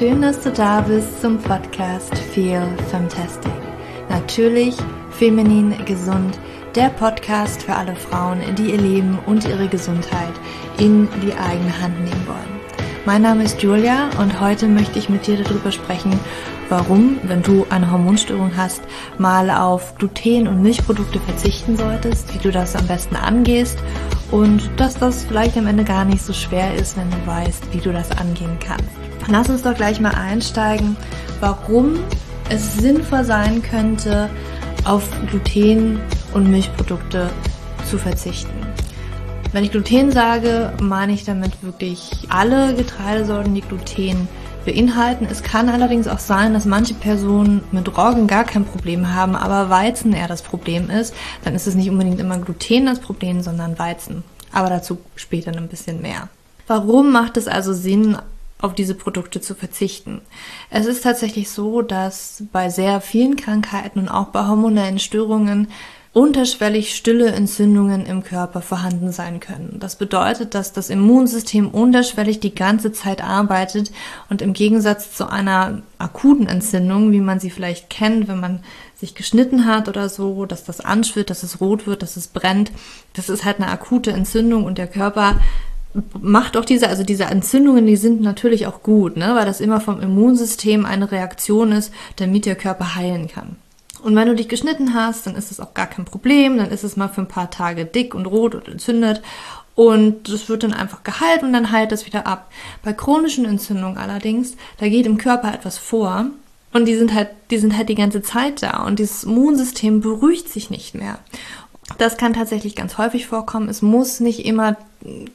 Schön, dass du da bist zum Podcast Feel Fantastic. Natürlich feminin gesund, der Podcast für alle Frauen, die ihr Leben und ihre Gesundheit in die eigene Hand nehmen wollen. Mein Name ist Julia und heute möchte ich mit dir darüber sprechen, warum, wenn du eine Hormonstörung hast, mal auf Gluten und Milchprodukte verzichten solltest, wie du das am besten angehst und dass das vielleicht am Ende gar nicht so schwer ist, wenn du weißt, wie du das angehen kannst. Lass uns doch gleich mal einsteigen, warum es sinnvoll sein könnte, auf Gluten und Milchprodukte zu verzichten. Wenn ich Gluten sage, meine ich damit wirklich alle Getreidesorten, die Gluten beinhalten. Es kann allerdings auch sein, dass manche Personen mit Roggen gar kein Problem haben, aber Weizen eher das Problem ist. Dann ist es nicht unbedingt immer Gluten das Problem, sondern Weizen. Aber dazu später ein bisschen mehr. Warum macht es also Sinn, auf diese Produkte zu verzichten. Es ist tatsächlich so, dass bei sehr vielen Krankheiten und auch bei hormonellen Störungen unterschwellig stille Entzündungen im Körper vorhanden sein können. Das bedeutet, dass das Immunsystem unterschwellig die ganze Zeit arbeitet und im Gegensatz zu einer akuten Entzündung, wie man sie vielleicht kennt, wenn man sich geschnitten hat oder so, dass das anschwillt, dass es rot wird, dass es brennt, das ist halt eine akute Entzündung und der Körper macht auch diese, also diese Entzündungen, die sind natürlich auch gut, ne, weil das immer vom Immunsystem eine Reaktion ist, damit der Körper heilen kann. Und wenn du dich geschnitten hast, dann ist es auch gar kein Problem. Dann ist es mal für ein paar Tage dick und rot und entzündet. Und es wird dann einfach geheilt und dann heilt es wieder ab. Bei chronischen Entzündungen allerdings, da geht im Körper etwas vor. Und die sind halt, die sind halt die ganze Zeit da. Und dieses Immunsystem beruhigt sich nicht mehr. Das kann tatsächlich ganz häufig vorkommen. Es muss nicht immer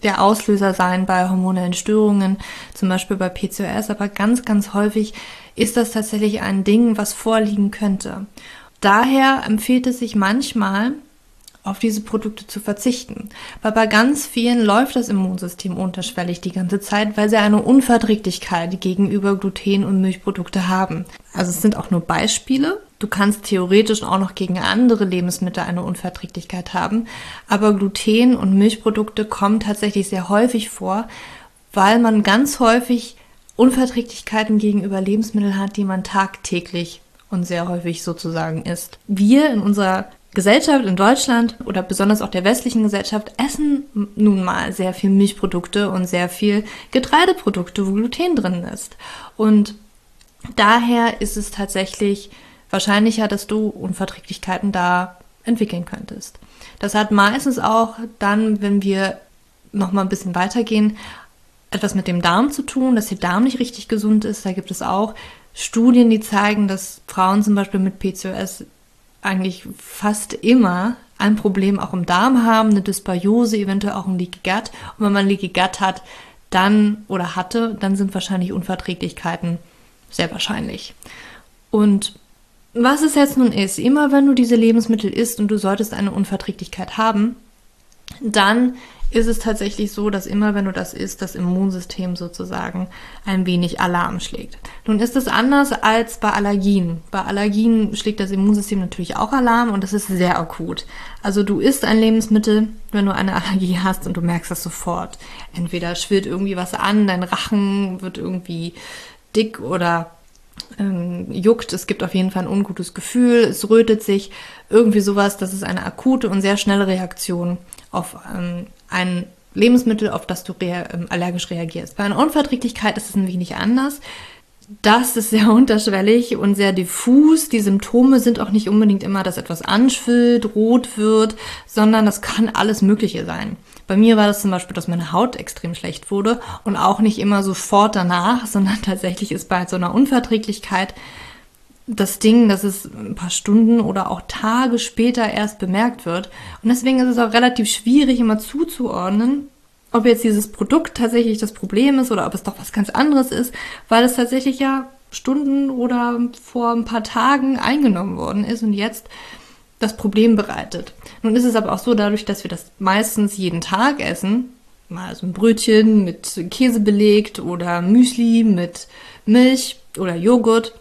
der Auslöser sein bei hormonellen Störungen, zum Beispiel bei PCOS, aber ganz, ganz häufig ist das tatsächlich ein Ding, was vorliegen könnte. Daher empfiehlt es sich manchmal, auf diese Produkte zu verzichten. Weil bei ganz vielen läuft das Immunsystem unterschwellig die ganze Zeit, weil sie eine Unverträglichkeit gegenüber Gluten und Milchprodukte haben. Also es sind auch nur Beispiele. Du kannst theoretisch auch noch gegen andere Lebensmittel eine Unverträglichkeit haben, aber Gluten und Milchprodukte kommen tatsächlich sehr häufig vor, weil man ganz häufig Unverträglichkeiten gegenüber Lebensmitteln hat, die man tagtäglich und sehr häufig sozusagen isst. Wir in unserer Gesellschaft in Deutschland oder besonders auch der westlichen Gesellschaft essen nun mal sehr viel Milchprodukte und sehr viel Getreideprodukte, wo Gluten drin ist. Und daher ist es tatsächlich wahrscheinlicher, dass du Unverträglichkeiten da entwickeln könntest. Das hat meistens auch dann, wenn wir noch mal ein bisschen weitergehen, etwas mit dem Darm zu tun, dass der Darm nicht richtig gesund ist. Da gibt es auch Studien, die zeigen, dass Frauen zum Beispiel mit PCOS eigentlich fast immer ein Problem auch im Darm haben, eine Dysbiose, eventuell auch ein Leaky Gut. Und wenn man Leaky Gut hat, dann oder hatte, dann sind wahrscheinlich Unverträglichkeiten sehr wahrscheinlich. Und was es jetzt nun ist, immer wenn du diese Lebensmittel isst und du solltest eine Unverträglichkeit haben, dann ist es tatsächlich so, dass immer wenn du das isst, das Immunsystem sozusagen ein wenig Alarm schlägt. Nun ist es anders als bei Allergien. Bei Allergien schlägt das Immunsystem natürlich auch Alarm und das ist sehr akut. Also du isst ein Lebensmittel, wenn du eine Allergie hast und du merkst das sofort. Entweder schwillt irgendwie was an, dein Rachen wird irgendwie dick oder ähm, juckt, es gibt auf jeden Fall ein ungutes Gefühl, es rötet sich, irgendwie sowas, das ist eine akute und sehr schnelle Reaktion auf ähm, ein Lebensmittel, auf das du rea ähm, allergisch reagierst. Bei einer Unverträglichkeit ist es ein wenig anders. Das ist sehr unterschwellig und sehr diffus. Die Symptome sind auch nicht unbedingt immer, dass etwas anschwillt, rot wird, sondern das kann alles Mögliche sein. Bei mir war das zum Beispiel, dass meine Haut extrem schlecht wurde und auch nicht immer sofort danach, sondern tatsächlich ist bei so einer Unverträglichkeit das Ding, dass es ein paar Stunden oder auch Tage später erst bemerkt wird. Und deswegen ist es auch relativ schwierig, immer zuzuordnen, ob jetzt dieses Produkt tatsächlich das Problem ist oder ob es doch was ganz anderes ist, weil es tatsächlich ja Stunden oder vor ein paar Tagen eingenommen worden ist und jetzt das Problem bereitet. Nun ist es aber auch so, dadurch, dass wir das meistens jeden Tag essen, mal so ein Brötchen mit Käse belegt oder Müsli mit Milch oder Joghurt,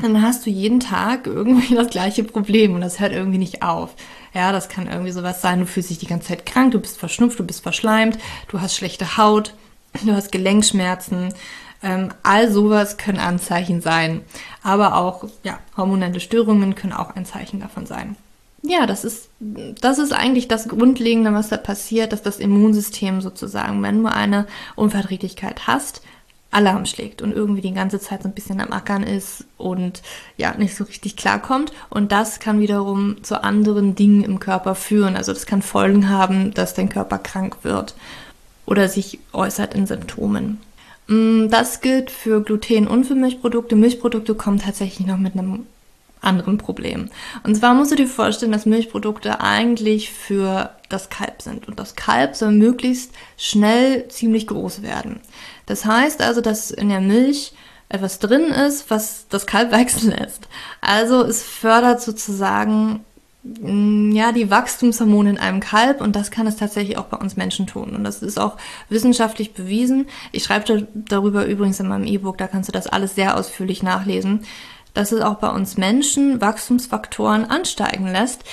dann hast du jeden Tag irgendwie das gleiche Problem und das hört irgendwie nicht auf. Ja, das kann irgendwie sowas sein, du fühlst dich die ganze Zeit krank, du bist verschnupft, du bist verschleimt, du hast schlechte Haut, du hast Gelenkschmerzen, Ähm, all sowas können Anzeichen sein. Aber auch ja, hormonelle Störungen können auch ein Zeichen davon sein. Ja, das ist, das ist eigentlich das Grundlegende, was da passiert, dass das Immunsystem sozusagen, wenn du eine Unverträglichkeit hast, Alarm schlägt und irgendwie die ganze Zeit so ein bisschen am Ackern ist und ja, nicht so richtig klarkommt. Und das kann wiederum zu anderen Dingen im Körper führen. Also das kann Folgen haben, dass dein Körper krank wird oder sich äußert in Symptomen. Mm, das gilt für Gluten und für Milchprodukte. Milchprodukte kommen tatsächlich noch mit einem anderen Problem. Und zwar musst du dir vorstellen, dass Milchprodukte eigentlich für das Kalb sind. Und das Kalb soll möglichst schnell ziemlich groß werden. Das heißt also, dass in der Milch etwas drin ist, was das Kalb wachsen lässt. Also es fördert sozusagen ja, die Wachstumshormone in einem Kalb und das kann es tatsächlich auch bei uns Menschen tun. Und das ist auch wissenschaftlich bewiesen. Ich schreibe darüber übrigens in meinem E-Book, da kannst du das alles sehr ausführlich nachlesen dass es auch bei uns Menschen Wachstumsfaktoren ansteigen lässt.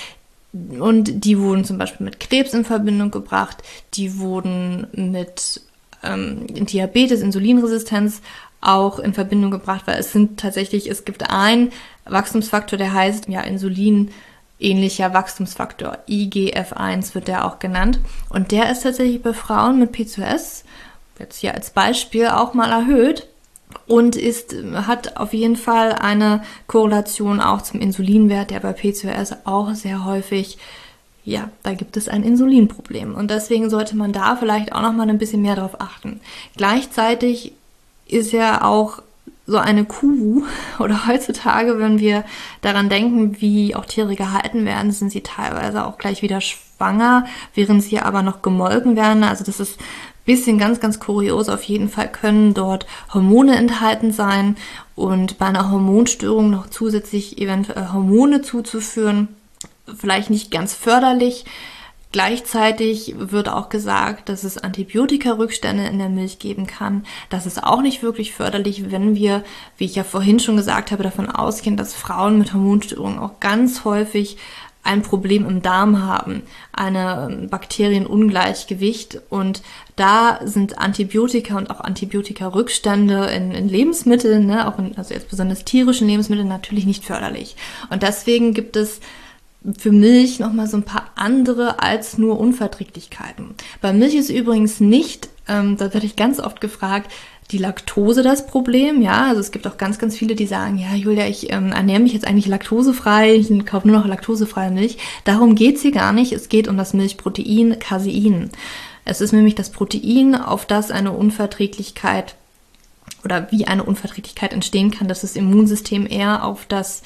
Und die wurden zum Beispiel mit Krebs in Verbindung gebracht, die wurden mit ähm, Diabetes, Insulinresistenz auch in Verbindung gebracht, weil es sind tatsächlich, es gibt einen Wachstumsfaktor, der heißt ja Insulin ähnlicher Wachstumsfaktor, IGF-1 wird der auch genannt. Und der ist tatsächlich bei Frauen mit PCOS, jetzt hier als Beispiel, auch mal erhöht und ist, hat auf jeden Fall eine Korrelation auch zum Insulinwert, der bei PCOS auch sehr häufig, ja, da gibt es ein Insulinproblem. Und deswegen sollte man da vielleicht auch noch mal ein bisschen mehr drauf achten. Gleichzeitig ist ja auch so eine Kuh oder heutzutage, wenn wir daran denken, wie auch Tiere gehalten werden, sind sie teilweise auch gleich wieder schwanger, während sie aber noch gemolken werden. Also das ist bisschen ganz, ganz kurios. Auf jeden Fall können dort Hormone enthalten sein und bei einer Hormonstörung noch zusätzlich eventuell Hormone zuzuführen, vielleicht nicht ganz förderlich. Gleichzeitig wird auch gesagt, dass es Antibiotika-Rückstände in der Milch geben kann. Das ist auch nicht wirklich förderlich, wenn wir, wie ich ja vorhin schon gesagt habe, davon ausgehen, dass Frauen mit Hormonstörungen auch ganz häufig ein Problem im Darm haben, eine Bakterienungleichgewicht und da sind Antibiotika und auch Antibiotika-Rückstände in, in, Lebensmitteln, ne, auch in, also jetzt besonders tierischen Lebensmitteln natürlich nicht förderlich. Und deswegen gibt es für Milch nochmal so ein paar andere als nur Unverträglichkeiten. Bei Milch ist übrigens nicht, ähm, da werde ich ganz oft gefragt, die Laktose das Problem, ja. Also es gibt auch ganz, ganz viele, die sagen, ja, Julia, ich ähm, ernähre mich jetzt eigentlich laktosefrei, ich kaufe nur noch laktosefreie Milch. Darum geht's hier gar nicht. Es geht um das Milchprotein Casein. Es ist nämlich das Protein, auf das eine Unverträglichkeit oder wie eine Unverträglichkeit entstehen kann, dass das Immunsystem eher auf das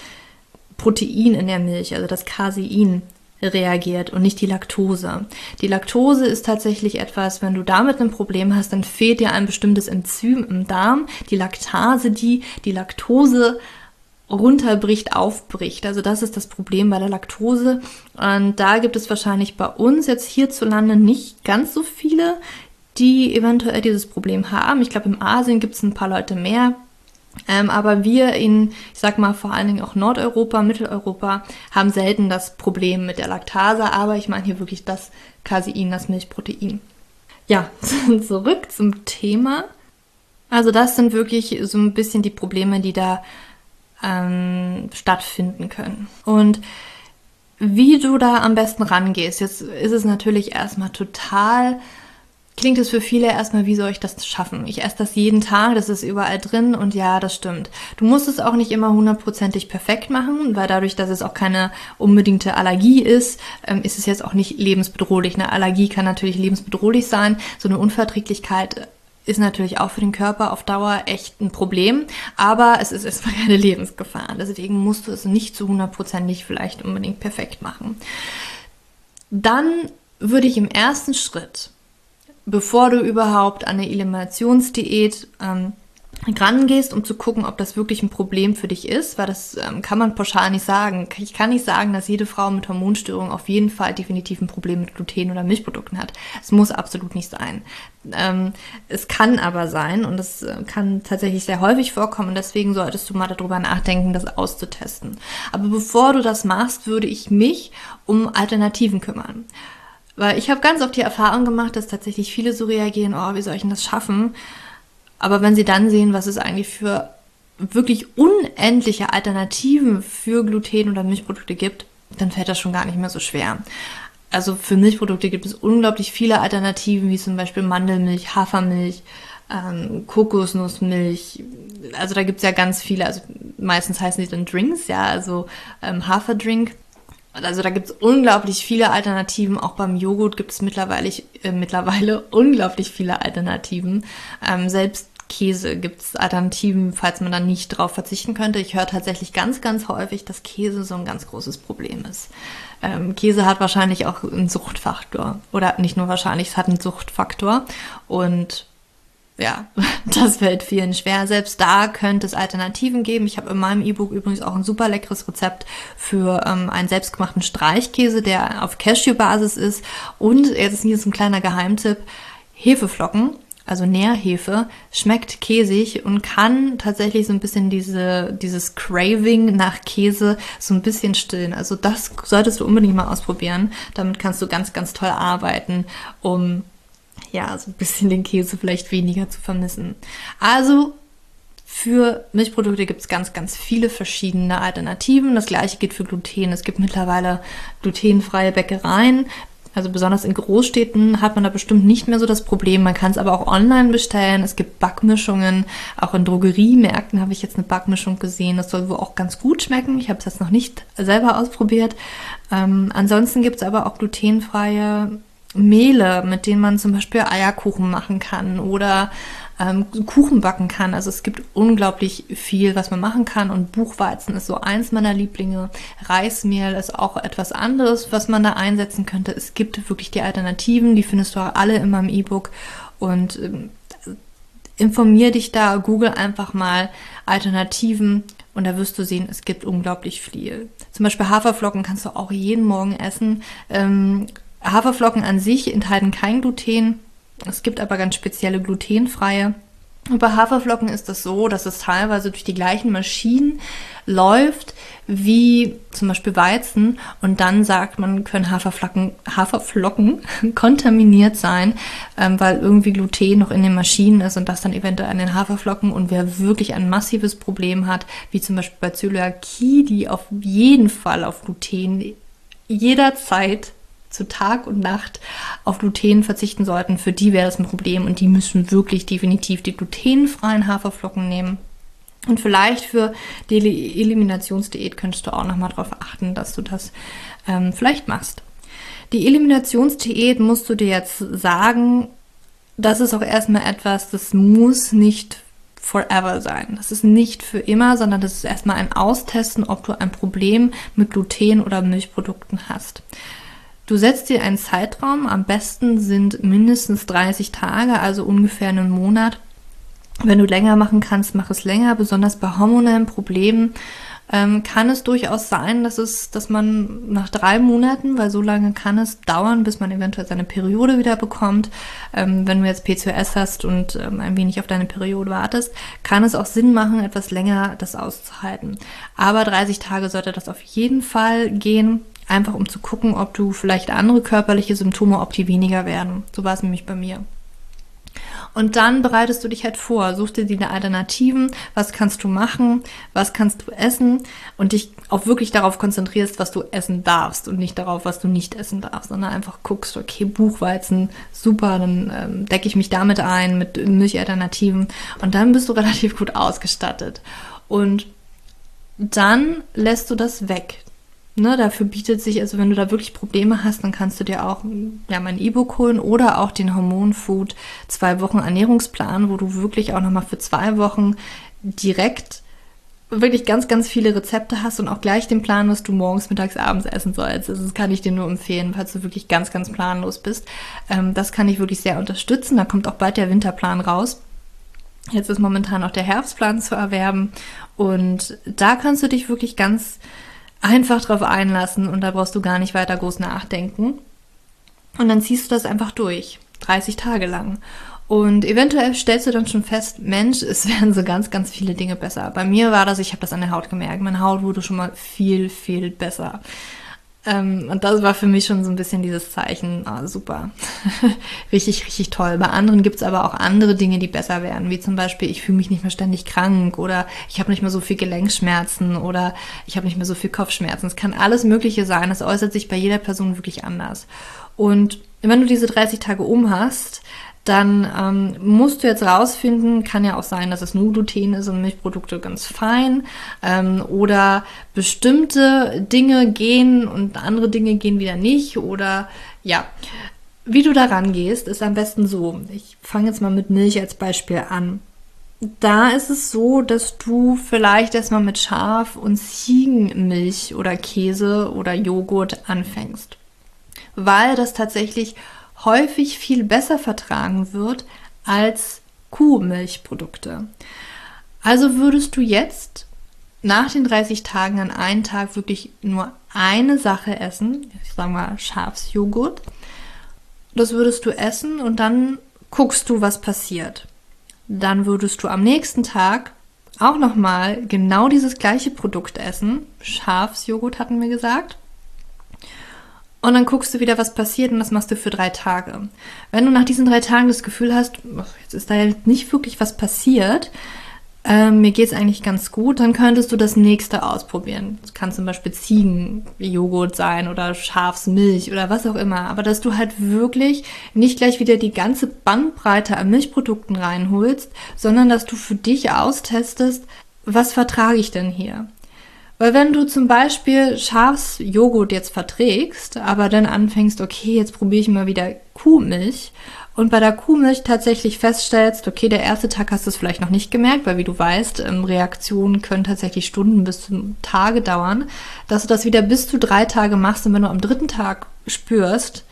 Protein in der Milch, also das Casein, reagiert und nicht die Laktose. Die Laktose ist tatsächlich etwas, wenn du damit ein Problem hast, dann fehlt dir ein bestimmtes Enzym im Darm, die Laktase, die die Laktose runterbricht, aufbricht. Also das ist das Problem bei der Laktose. Und da gibt es wahrscheinlich bei uns jetzt hierzulande nicht ganz so viele, die eventuell dieses Problem haben. Ich glaube, im Asien gibt es ein paar Leute mehr. Ähm, aber wir in, ich sag mal vor allen Dingen auch Nordeuropa, Mitteleuropa, haben selten das Problem mit der Laktase, aber ich meine hier wirklich das Casein, das Milchprotein. Ja, zurück zum Thema. Also das sind wirklich so ein bisschen die Probleme, die da ähm, stattfinden können. Und wie du da am besten rangehst, jetzt ist es natürlich erstmal total klingt es für viele erstmal, wie soll ich das schaffen? Ich esse das jeden Tag, das ist überall drin und ja, das stimmt. Du musst es auch nicht immer hundertprozentig perfekt machen, weil dadurch, dass es auch keine unbedingte Allergie ist, ähm, ist es jetzt auch nicht lebensbedrohlich. Eine Allergie kann natürlich lebensbedrohlich sein. So eine Unverträglichkeit ist natürlich auch für den Körper auf Dauer echt ein Problem, aber es ist erstmal keine Lebensgefahr. Deswegen musst du es nicht zu hundertprozentig vielleicht unbedingt perfekt machen. Dann würde ich im ersten Schritt bevor du überhaupt an eine Eliminationsdiät ähm, rangehst, um zu gucken, ob das wirklich ein Problem für dich ist, weil das ähm, kann man pauschal nicht sagen. Ich kann nicht sagen, dass jede Frau mit Hormonstörungen auf jeden Fall definitiv ein Problem mit Gluten oder Milchprodukten hat. Es muss absolut nicht sein. Ähm, es kann aber sein und es äh, kann tatsächlich sehr häufig vorkommen deswegen solltest du mal darüber nachdenken, das auszutesten. Aber bevor du das machst, würde ich mich um Alternativen kümmern. Weil ich habe ganz oft die Erfahrung gemacht, dass tatsächlich viele so reagieren, oh, wie soll ich denn das schaffen? Aber wenn sie dann sehen, was es eigentlich für wirklich unendliche Alternativen für Gluten oder Milchprodukte gibt, dann fällt das schon gar nicht mehr so schwer. Also für Milchprodukte gibt es unglaublich viele Alternativen, wie zum Beispiel Mandelmilch, Hafermilch, ähm, Kokosnussmilch. Also da gibt es ja ganz viele, also meistens heißen die dann Drinks, ja, also ähm, Haferdrink. Also da gibt es unglaublich viele Alternativen. Auch beim Joghurt gibt es mittlerweile, äh, mittlerweile unglaublich viele Alternativen. Ähm, selbst Käse gibt es Alternativen, falls man da nicht drauf verzichten könnte. Ich höre tatsächlich ganz, ganz häufig, dass Käse so ein ganz großes Problem ist. Ähm, Käse hat wahrscheinlich auch einen Suchtfaktor. Oder nicht nur wahrscheinlich, es hat einen Suchtfaktor. Und ja, das fällt vielen schwer. Selbst da könnte es Alternativen geben. Ich habe in meinem E-Book übrigens auch ein super leckeres Rezept für ähm, einen selbstgemachten Streichkäse, der auf Cashew-Basis ist. Und jetzt ist hier so ein kleiner Geheimtipp. Hefeflocken, also Nährhefe, schmeckt käsig und kann tatsächlich so ein bisschen diese, dieses Craving nach Käse so ein bisschen stillen. Also das solltest du unbedingt mal ausprobieren. Damit kannst du ganz, ganz toll arbeiten, um ja, so ein bisschen den Käse vielleicht weniger zu vermissen. Also für Milchprodukte gibt es ganz, ganz viele verschiedene Alternativen. Das gleiche gilt für Gluten. Es gibt mittlerweile glutenfreie Bäckereien. Also besonders in Großstädten hat man da bestimmt nicht mehr so das Problem. Man kann es aber auch online bestellen. Es gibt Backmischungen. Auch in Drogeriemärkten habe ich jetzt eine Backmischung gesehen. Das soll wohl auch ganz gut schmecken. Ich habe es jetzt noch nicht selber ausprobiert. Ähm, ansonsten gibt es aber auch glutenfreie Mehle, mit denen man zum Beispiel Eierkuchen machen kann oder ähm, Kuchen backen kann. Also es gibt unglaublich viel, was man machen kann. Und Buchweizen ist so eins meiner Lieblinge. Reismehl ist auch etwas anderes, was man da einsetzen könnte. Es gibt wirklich die Alternativen, die findest du auch alle in meinem E-Book. Und ähm, informier dich da, google einfach mal Alternativen und da wirst du sehen, es gibt unglaublich viel. Zum Beispiel Haferflocken kannst du auch jeden Morgen essen. Ähm, Haferflocken an sich enthalten kein Gluten. Es gibt aber ganz spezielle glutenfreie. Und bei Haferflocken ist es das so, dass es teilweise durch die gleichen Maschinen läuft wie zum Beispiel Weizen und dann sagt man, können Haferflocken, Haferflocken kontaminiert sein, ähm, weil irgendwie Gluten noch in den Maschinen ist und das dann eventuell an den Haferflocken und wer wirklich ein massives Problem hat, wie zum Beispiel bei Zöliakie, die auf jeden Fall auf Gluten jederzeit zu Tag und Nacht auf Gluten verzichten sollten, für die wäre das ein Problem und die müssen wirklich definitiv die glutenfreien Haferflocken nehmen. Und vielleicht für die Eliminationsdiät könntest du auch nochmal darauf achten, dass du das ähm, vielleicht machst. Die Eliminationsdiät musst du dir jetzt sagen, das ist auch erstmal etwas, das muss nicht forever sein. Das ist nicht für immer, sondern das ist erstmal ein Austesten, ob du ein Problem mit Gluten oder Milchprodukten hast. Du setzt dir einen Zeitraum, am besten sind mindestens 30 Tage, also ungefähr einen Monat. Wenn du länger machen kannst, mach es länger. Besonders bei hormonellen Problemen ähm, kann es durchaus sein, dass es, dass man nach drei Monaten, weil so lange kann es dauern, bis man eventuell seine Periode wieder bekommt. Ähm, wenn du jetzt PCOS hast und ähm, ein wenig auf deine Periode wartest, kann es auch Sinn machen, etwas länger das auszuhalten. Aber 30 Tage sollte das auf jeden Fall gehen einfach um zu gucken, ob du vielleicht andere körperliche Symptome, ob die weniger werden. So war es nämlich bei mir. Und dann bereitest du dich halt vor, suchst dir die Alternativen, was kannst du machen, was kannst du essen und dich auch wirklich darauf konzentrierst, was du essen darfst und nicht darauf, was du nicht essen darfst, sondern einfach guckst, okay, Buchweizen, super, dann ähm, decke ich mich damit ein mit Milchalternativen und dann bist du relativ gut ausgestattet. Und dann lässt du das weg. Ne, dafür bietet sich, also wenn du da wirklich Probleme hast, dann kannst du dir auch ja, mein E-Book holen oder auch den Hormonfood zwei Wochen Ernährungsplan, wo du wirklich auch nochmal für zwei Wochen direkt wirklich ganz, ganz viele Rezepte hast und auch gleich den Plan, was du morgens, mittags, abends essen sollst. Also das kann ich dir nur empfehlen, falls du wirklich ganz, ganz planlos bist. Ähm, das kann ich wirklich sehr unterstützen. Da kommt auch bald der Winterplan raus. Jetzt ist momentan auch der Herbstplan zu erwerben und da kannst du dich wirklich ganz einfach drauf einlassen und da brauchst du gar nicht weiter groß nachdenken. Und dann ziehst du das einfach durch, 30 Tage lang. Und eventuell stellst du dann schon fest, Mensch, es werden so ganz, ganz viele Dinge besser. Bei mir war das, ich habe das an der Haut gemerkt, meine Haut wurde schon mal viel, viel besser. Ähm, und das war für mich schon so ein bisschen dieses Zeichen, oh, super, richtig, richtig toll. Bei anderen gibt's aber auch andere Dinge, die besser werden, wie zum Beispiel, ich fühle mich nicht mehr ständig krank oder ich habe nicht mehr so viel Gelenkschmerzen oder ich habe nicht mehr so viel Kopfschmerzen. Es kann alles Mögliche sein. Es äußert sich bei jeder Person wirklich anders. Und wenn du diese 30 Tage um hast, dann ähm, musst du jetzt rausfinden, kann ja auch sein, dass es nur Gluten ist und Milchprodukte ganz fein ähm, oder bestimmte Dinge gehen und andere Dinge gehen wieder nicht oder ja, wie du da rangehst, ist am besten so. Ich fange jetzt mal mit Milch als Beispiel an. Da ist es so, dass du vielleicht erstmal mit Schaf- und Ziegenmilch oder Käse oder Joghurt anfängst, weil das tatsächlich häufig viel besser vertragen wird als Kuhmilchprodukte. Also würdest du jetzt nach den 30 Tagen an einen Tag wirklich nur eine Sache essen, ich sage mal Schafsjoghurt. Das würdest du essen und dann guckst du, was passiert. Dann würdest du am nächsten Tag auch nochmal genau dieses gleiche Produkt essen. Schafsjoghurt hatten wir gesagt. Und dann guckst du wieder, was passiert und das machst du für drei Tage. Wenn du nach diesen drei Tagen das Gefühl hast, jetzt ist da ja nicht wirklich was passiert, ähm, mir geht's eigentlich ganz gut, dann könntest du das nächste ausprobieren. Das kann zum Beispiel Ziegenjoghurt sein oder Schafsmilch oder was auch immer. Aber dass du halt wirklich nicht gleich wieder die ganze Bandbreite an Milchprodukten reinholst, sondern dass du für dich austestest, was vertrage ich denn hier? Weil wenn du zum Beispiel Schafsjoghurt jetzt verträgst, aber dann anfängst, okay, jetzt probiere ich mal wieder Kuhmilch und bei der Kuhmilch tatsächlich feststellst, okay, der erste Tag hast du es vielleicht noch nicht gemerkt, weil wie du weißt, ähm, Reaktionen können tatsächlich Stunden bis zu Tage dauern, dass du das wieder bis zu drei Tage machst und wenn du am dritten Tag spürst,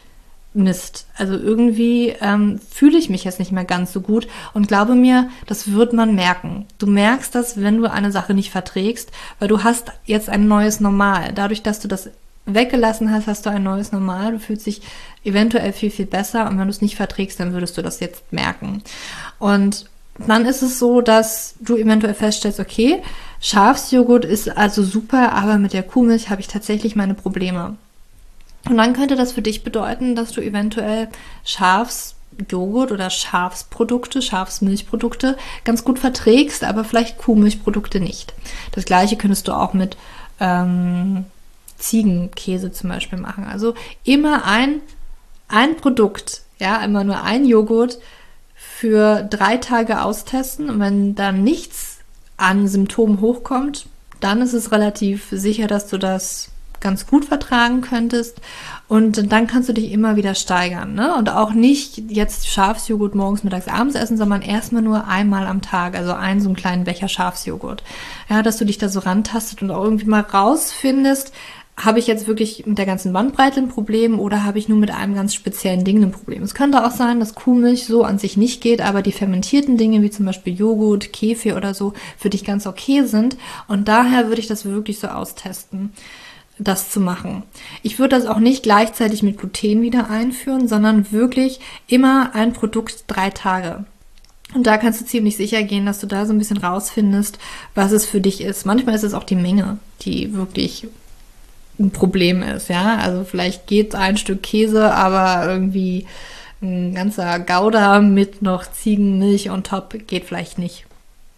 Mist. Also irgendwie ähm, fühle ich mich jetzt nicht mehr ganz so gut und glaube mir, das wird man merken. Du merkst das, wenn du eine Sache nicht verträgst, weil du hast jetzt ein neues Normal. Dadurch, dass du das weggelassen hast, hast du ein neues Normal. Du fühlst dich eventuell viel, viel besser und wenn du es nicht verträgst, dann würdest du das jetzt merken. Und dann ist es so, dass du eventuell feststellst, okay, Schafsjoghurt ist also super, aber mit der Kuhmilch habe ich tatsächlich meine Probleme. Und dann könnte das für dich bedeuten, dass du eventuell Schafsjoghurt oder Schafsprodukte, Schafsmilchprodukte ganz gut verträgst, aber vielleicht Kuhmilchprodukte nicht. Das gleiche könntest du auch mit ähm, Ziegenkäse zum Beispiel machen. Also immer ein, ein Produkt, ja, immer nur ein Joghurt für drei Tage austesten. Und wenn dann nichts an Symptomen hochkommt, dann ist es relativ sicher, dass du das ganz gut vertragen könntest. Und dann kannst du dich immer wieder steigern. Ne? Und auch nicht jetzt Schafsjoghurt morgens, mittags, abends essen, sondern erstmal nur einmal am Tag. Also einen so einen kleinen Becher Schafsjoghurt. Ja, dass du dich da so rantastet und auch irgendwie mal rausfindest, habe ich jetzt wirklich mit der ganzen Bandbreite ein Problem oder habe ich nur mit einem ganz speziellen Ding ein Problem? Es könnte auch sein, dass Kuhmilch so an sich nicht geht, aber die fermentierten Dinge wie zum Beispiel Joghurt, Kefir oder so für dich ganz okay sind. Und daher würde ich das wirklich so austesten das zu machen. Ich würde das auch nicht gleichzeitig mit Gluten wieder einführen, sondern wirklich immer ein Produkt drei Tage. Und da kannst du ziemlich sicher gehen, dass du da so ein bisschen rausfindest, was es für dich ist. Manchmal ist es auch die Menge, die wirklich ein Problem ist, ja. Also vielleicht geht ein Stück Käse, aber irgendwie ein ganzer Gouda mit noch Ziegenmilch on top geht vielleicht nicht.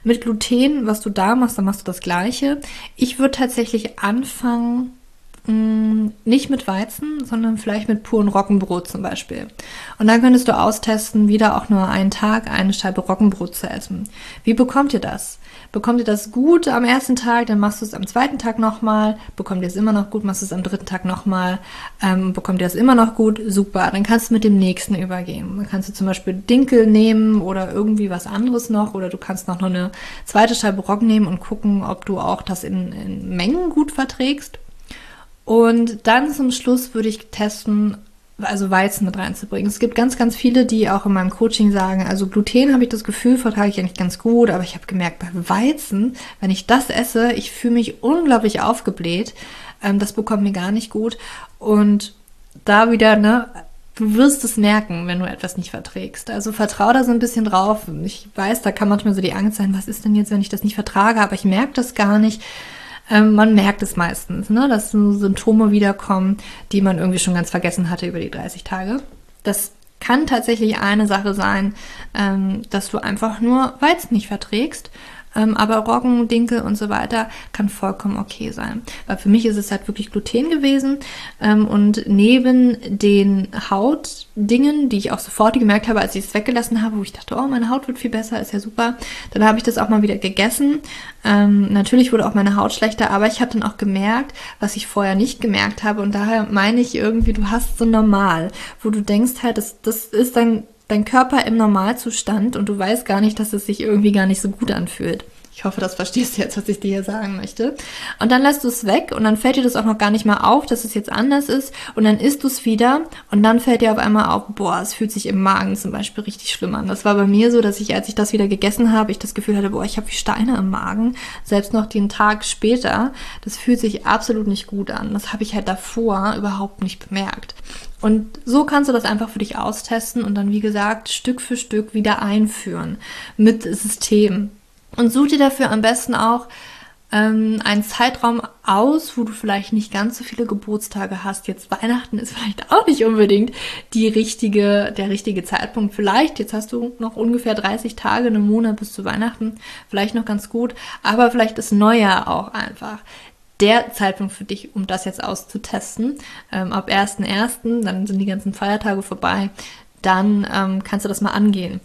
Mit Gluten, was du da machst, dann machst du das Gleiche. Ich würde tatsächlich anfangen, Mm, nicht mit Weizen, sondern vielleicht mit puren Roggenbrot zum Beispiel. Und dann könntest du austesten, wieder auch nur einen Tag eine Scheibe Roggenbrot zu essen. Wie bekommt ihr das? Bekommt ihr das gut am ersten Tag, dann machst du es am zweiten Tag nochmal. Bekommt ihr es immer noch gut, machst du es am dritten Tag nochmal. Ähm, bekommt ihr es immer noch gut? Super. Dann kannst du mit dem nächsten übergehen. Dann kannst du zum Beispiel Dinkel nehmen oder irgendwie was anderes noch. Oder du kannst noch eine zweite Scheibe Roggen nehmen und gucken, ob du auch das in, in Mengen gut verträgst. Und dann zum Schluss würde ich testen, also Weizen mit reinzubringen. Es gibt ganz, ganz viele, die auch in meinem Coaching sagen, also Gluten habe ich das Gefühl, vertrage ich eigentlich ganz gut, aber ich habe gemerkt, bei Weizen, wenn ich das esse, ich fühle mich unglaublich aufgebläht. Ähm, das bekommt mir gar nicht gut. Und da wieder, ne, du wirst es merken, wenn du etwas nicht verträgst. Also vertraue da so ein bisschen drauf. Ich weiß, da kann manchmal so die Angst sein, was ist denn jetzt, wenn ich das nicht vertrage, aber ich merke das gar nicht. Ähm, man merkt es meistens, ne, dass so Symptome wiederkommen, die man irgendwie schon ganz vergessen hatte über die 30 Tage. Das kann tatsächlich eine Sache sein, ähm, dass du einfach nur Weizen nicht verträgst aber Roggen, Dinkel und so weiter kann vollkommen okay sein. Weil für mich ist es halt wirklich Gluten gewesen. Ähm, und neben den Hautdingen, die ich auch sofort gemerkt habe, als ich es weggelassen habe, wo ich dachte, oh, meine Haut wird viel besser, ist ja super, dann habe ich das auch mal wieder gegessen. Ähm, natürlich wurde auch meine Haut schlechter, aber ich habe dann auch gemerkt, was ich vorher nicht gemerkt habe. Und daher meine ich irgendwie, du hast so normal, wo du denkst halt, das, das ist dann dein Körper im Normalzustand und du weißt gar nicht, dass es sich irgendwie gar nicht so gut anfühlt. Ich hoffe, das verstehst du jetzt, was ich dir hier sagen möchte. Und dann lässt du es weg und dann fällt dir das auch noch gar nicht mal auf, dass es jetzt anders ist. Und dann isst du es wieder und dann fällt dir auf einmal auf, boah, es fühlt sich im Magen zum Beispiel richtig schlimm an. Das war bei mir so, dass ich, als ich das wieder gegessen habe, ich das Gefühl hatte, boah, ich habe wie Steine im Magen. Selbst noch den Tag später. Das fühlt sich absolut nicht gut an. Das habe ich halt davor überhaupt nicht bemerkt. Und so kannst du das einfach für dich austesten und dann, wie gesagt, Stück für Stück wieder einführen mit System. Und such dir dafür am besten auch ähm, einen Zeitraum aus, wo du vielleicht nicht ganz so viele Geburtstage hast. Jetzt Weihnachten ist vielleicht auch nicht unbedingt die richtige, der richtige Zeitpunkt. Vielleicht, jetzt hast du noch ungefähr 30 Tage, einen Monat bis zu Weihnachten, vielleicht noch ganz gut, aber vielleicht ist Neujahr auch einfach der Zeitpunkt für dich, um das jetzt auszutesten. Ähm, ab 1.1., dann sind die ganzen Feiertage vorbei, dann ähm, kannst du das mal angehen.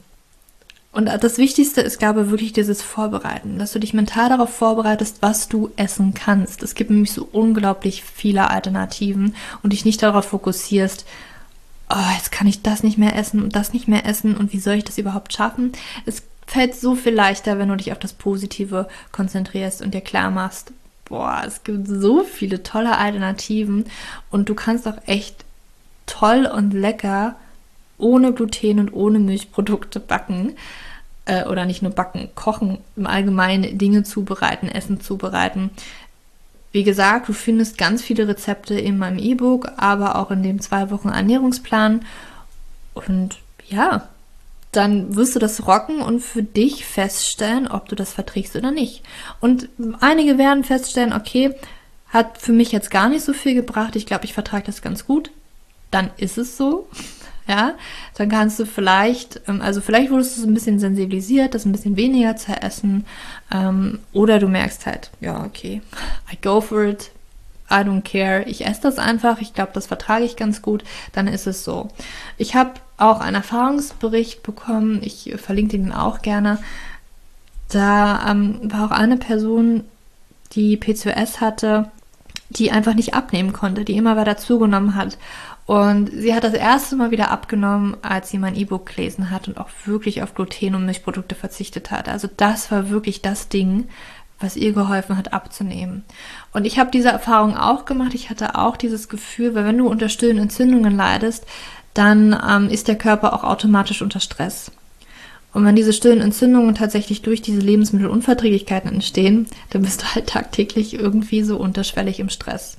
Und das Wichtigste ist, glaube ich, wirklich dieses Vorbereiten, dass du dich mental darauf vorbereitest, was du essen kannst. Es gibt nämlich so unglaublich viele Alternativen und dich nicht darauf fokussierst, oh, jetzt kann ich das nicht mehr essen und das nicht mehr essen und wie soll ich das überhaupt schaffen? Es fällt so viel leichter, wenn du dich auf das Positive konzentrierst und dir klar machst, boah, es gibt so viele tolle Alternativen und du kannst auch echt toll und lecker ohne Gluten und ohne Milchprodukte backen. Äh, oder nicht nur backen, kochen, im Allgemeinen Dinge zubereiten, Essen zubereiten. Wie gesagt, du findest ganz viele Rezepte in meinem E-Book, aber auch in dem zwei Wochen Ernährungsplan. Und ja, dann wirst du das rocken und für dich feststellen, ob du das verträgst oder nicht. Und einige werden feststellen, okay, hat für mich jetzt gar nicht so viel gebracht, ich glaube, ich vertrage das ganz gut. Dann ist es so. Ja, dann kannst du vielleicht, ähm, also vielleicht wurdest du so ein bisschen sensibilisiert, das ein bisschen weniger zu essen. Ähm, oder du merkst halt, ja, okay, I go for it, I don't care, ich esse das einfach, ich glaube, das vertrage ich ganz gut, dann ist es so. Ich habe auch einen Erfahrungsbericht bekommen, ich verlinke den auch gerne. Da ähm, war auch eine Person, die PCOS hatte, die einfach nicht abnehmen konnte, die immer weiter zugenommen hat. Und sie hat das erste Mal wieder abgenommen, als sie mein E-Book gelesen hat und auch wirklich auf Gluten und Milchprodukte verzichtet hat. Also das war wirklich das Ding, was ihr geholfen hat abzunehmen. Und ich habe diese Erfahrung auch gemacht. Ich hatte auch dieses Gefühl, weil wenn du unter stillen Entzündungen leidest, dann ähm, ist der Körper auch automatisch unter Stress. Und wenn diese stillen Entzündungen tatsächlich durch diese Lebensmittelunverträglichkeiten entstehen, dann bist du halt tagtäglich irgendwie so unterschwellig im Stress.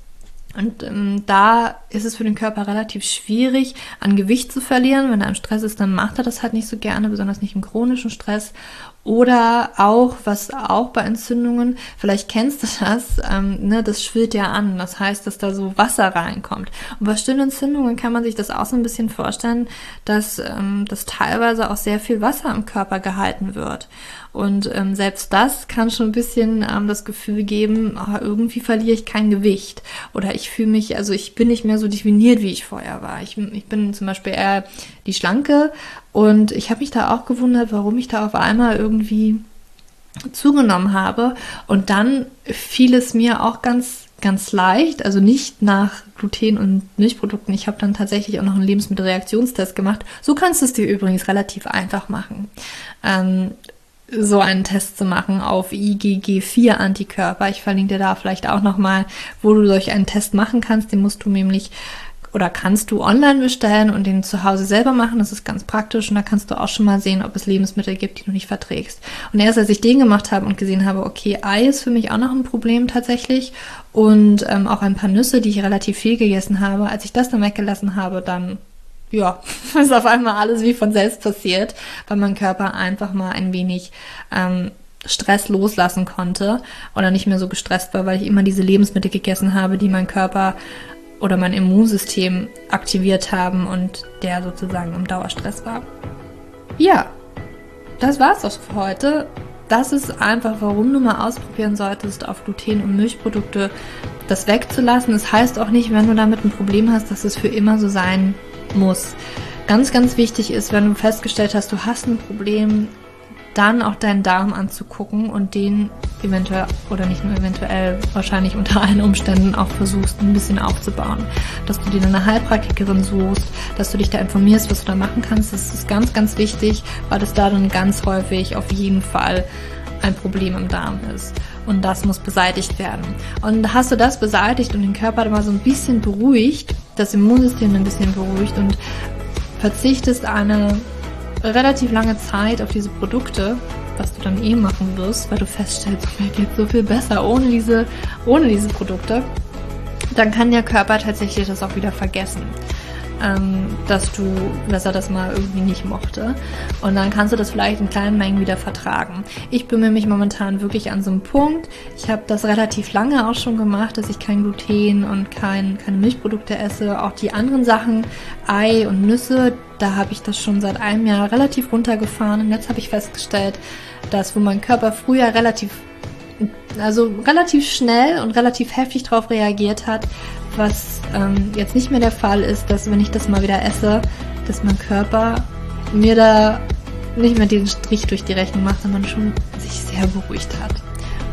Und ähm, da ist es für den Körper relativ schwierig, an Gewicht zu verlieren. Wenn er im Stress ist, dann macht er das halt nicht so gerne, besonders nicht im chronischen Stress. Oder auch, was auch bei Entzündungen, vielleicht kennst du das, ähm, ne, das schwillt ja an. Das heißt, dass da so Wasser reinkommt. Und bei stillen Entzündungen kann man sich das auch so ein bisschen vorstellen, dass, ähm, dass teilweise auch sehr viel Wasser im Körper gehalten wird. Und ähm, selbst das kann schon ein bisschen ähm, das Gefühl geben, oh, irgendwie verliere ich kein Gewicht. Oder ich fühle mich, also ich bin nicht mehr so definiert, wie ich vorher war. Ich, ich bin zum Beispiel eher die Schlanke und ich habe mich da auch gewundert, warum ich da auf einmal irgendwie zugenommen habe. Und dann fiel es mir auch ganz ganz leicht, also nicht nach Gluten und Milchprodukten. Ich habe dann tatsächlich auch noch einen Lebensmittelreaktionstest gemacht. So kannst du es dir übrigens relativ einfach machen. Ähm, so einen Test zu machen auf IgG4 Antikörper. Ich verlinke dir da vielleicht auch nochmal, wo du solch einen Test machen kannst. Den musst du nämlich oder kannst du online bestellen und den zu Hause selber machen. Das ist ganz praktisch und da kannst du auch schon mal sehen, ob es Lebensmittel gibt, die du nicht verträgst. Und erst als ich den gemacht habe und gesehen habe, okay, Ei ist für mich auch noch ein Problem tatsächlich und ähm, auch ein paar Nüsse, die ich relativ viel gegessen habe, als ich das dann weggelassen habe, dann ja, ist auf einmal alles wie von selbst passiert, weil mein Körper einfach mal ein wenig ähm, Stress loslassen konnte oder nicht mehr so gestresst war, weil ich immer diese Lebensmittel gegessen habe, die mein Körper oder mein Immunsystem aktiviert haben und der sozusagen im Dauerstress war. Ja, das war's auch für heute. Das ist einfach, warum du mal ausprobieren solltest, auf Gluten- und Milchprodukte das wegzulassen. Das heißt auch nicht, wenn du damit ein Problem hast, dass es für immer so sein muss. Ganz, ganz wichtig ist, wenn du festgestellt hast, du hast ein Problem, dann auch deinen Darm anzugucken und den eventuell oder nicht nur eventuell, wahrscheinlich unter allen Umständen auch versuchst, ein bisschen aufzubauen. Dass du dir eine Heilpraktikerin suchst, dass du dich da informierst, was du da machen kannst. Das ist ganz, ganz wichtig, weil das da dann ganz häufig auf jeden Fall ein Problem im Darm ist. Und das muss beseitigt werden. Und hast du das beseitigt und den Körper mal so ein bisschen beruhigt, das Immunsystem ein bisschen beruhigt und verzichtest eine relativ lange Zeit auf diese Produkte, was du dann eh machen wirst, weil du feststellst, mir geht so viel besser ohne diese, ohne diese Produkte, dann kann der Körper tatsächlich das auch wieder vergessen ähm, dass du, dass er das mal irgendwie nicht mochte. Und dann kannst du das vielleicht in kleinen Mengen wieder vertragen. Ich bemühe mich momentan wirklich an so einem Punkt. Ich habe das relativ lange auch schon gemacht, dass ich kein Gluten und kein, keine Milchprodukte esse. Auch die anderen Sachen, Ei und Nüsse, da habe ich das schon seit einem Jahr relativ runtergefahren. Und jetzt habe ich festgestellt, dass wo mein Körper früher relativ also relativ schnell und relativ heftig darauf reagiert hat, was ähm, jetzt nicht mehr der Fall ist, dass wenn ich das mal wieder esse, dass mein Körper mir da nicht mehr den Strich durch die Rechnung macht, sondern schon sich sehr beruhigt hat.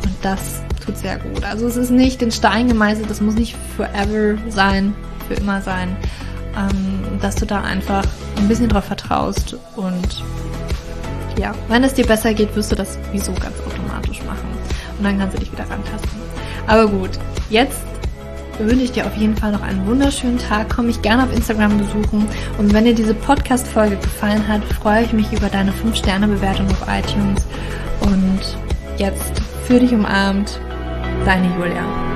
Und das tut sehr gut. Also es ist nicht in Stein gemeißelt, das muss nicht forever sein, für immer sein, ähm, dass du da einfach ein bisschen drauf vertraust und ja, wenn es dir besser geht, wirst du das sowieso ganz automatisch machen. Und dann kannst du dich wieder rantasten. Aber gut, jetzt wünsche ich dir auf jeden Fall noch einen wunderschönen Tag. Komm mich gerne auf Instagram besuchen. Und wenn dir diese Podcast-Folge gefallen hat, freue ich mich über deine 5-Sterne-Bewertung auf iTunes. Und jetzt für dich umarmt, deine Julia.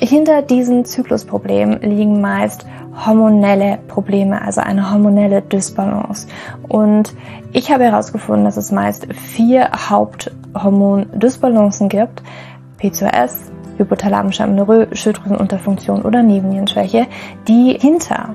hinter diesen Zyklusproblemen liegen meist hormonelle Probleme, also eine hormonelle Dysbalance. Und ich habe herausgefunden, dass es meist vier Haupthormon-Dysbalancen gibt. P2S, hypothalamische Amenorrhoe, Schilddrüsenunterfunktion oder Nebennierenschwäche, die hinter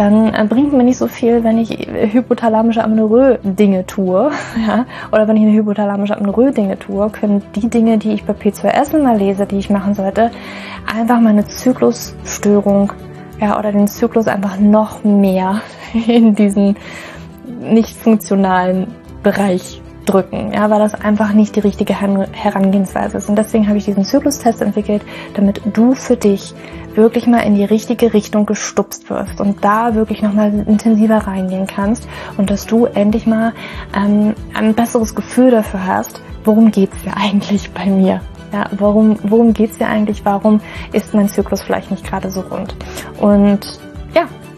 dann äh, bringt mir nicht so viel, wenn ich hypothalamische Amenorrhoe Dinge tue, ja, oder wenn ich eine hypothalamische Amenorrhoe Dinge tue, können die Dinge, die ich bei P2S immer lese, die ich machen sollte, einfach meine Zyklusstörung, ja, oder den Zyklus einfach noch mehr in diesen nicht funktionalen Bereich drücken, ja, weil das einfach nicht die richtige Herangehensweise ist. Und deswegen habe ich diesen Zyklustest entwickelt, damit du für dich wirklich mal in die richtige Richtung gestupst wirst und da wirklich nochmal intensiver reingehen kannst und dass du endlich mal ähm, ein besseres Gefühl dafür hast, worum geht's ja eigentlich bei mir. Ja, worum, worum geht's ja eigentlich? Warum ist mein Zyklus vielleicht nicht gerade so rund? Und ja,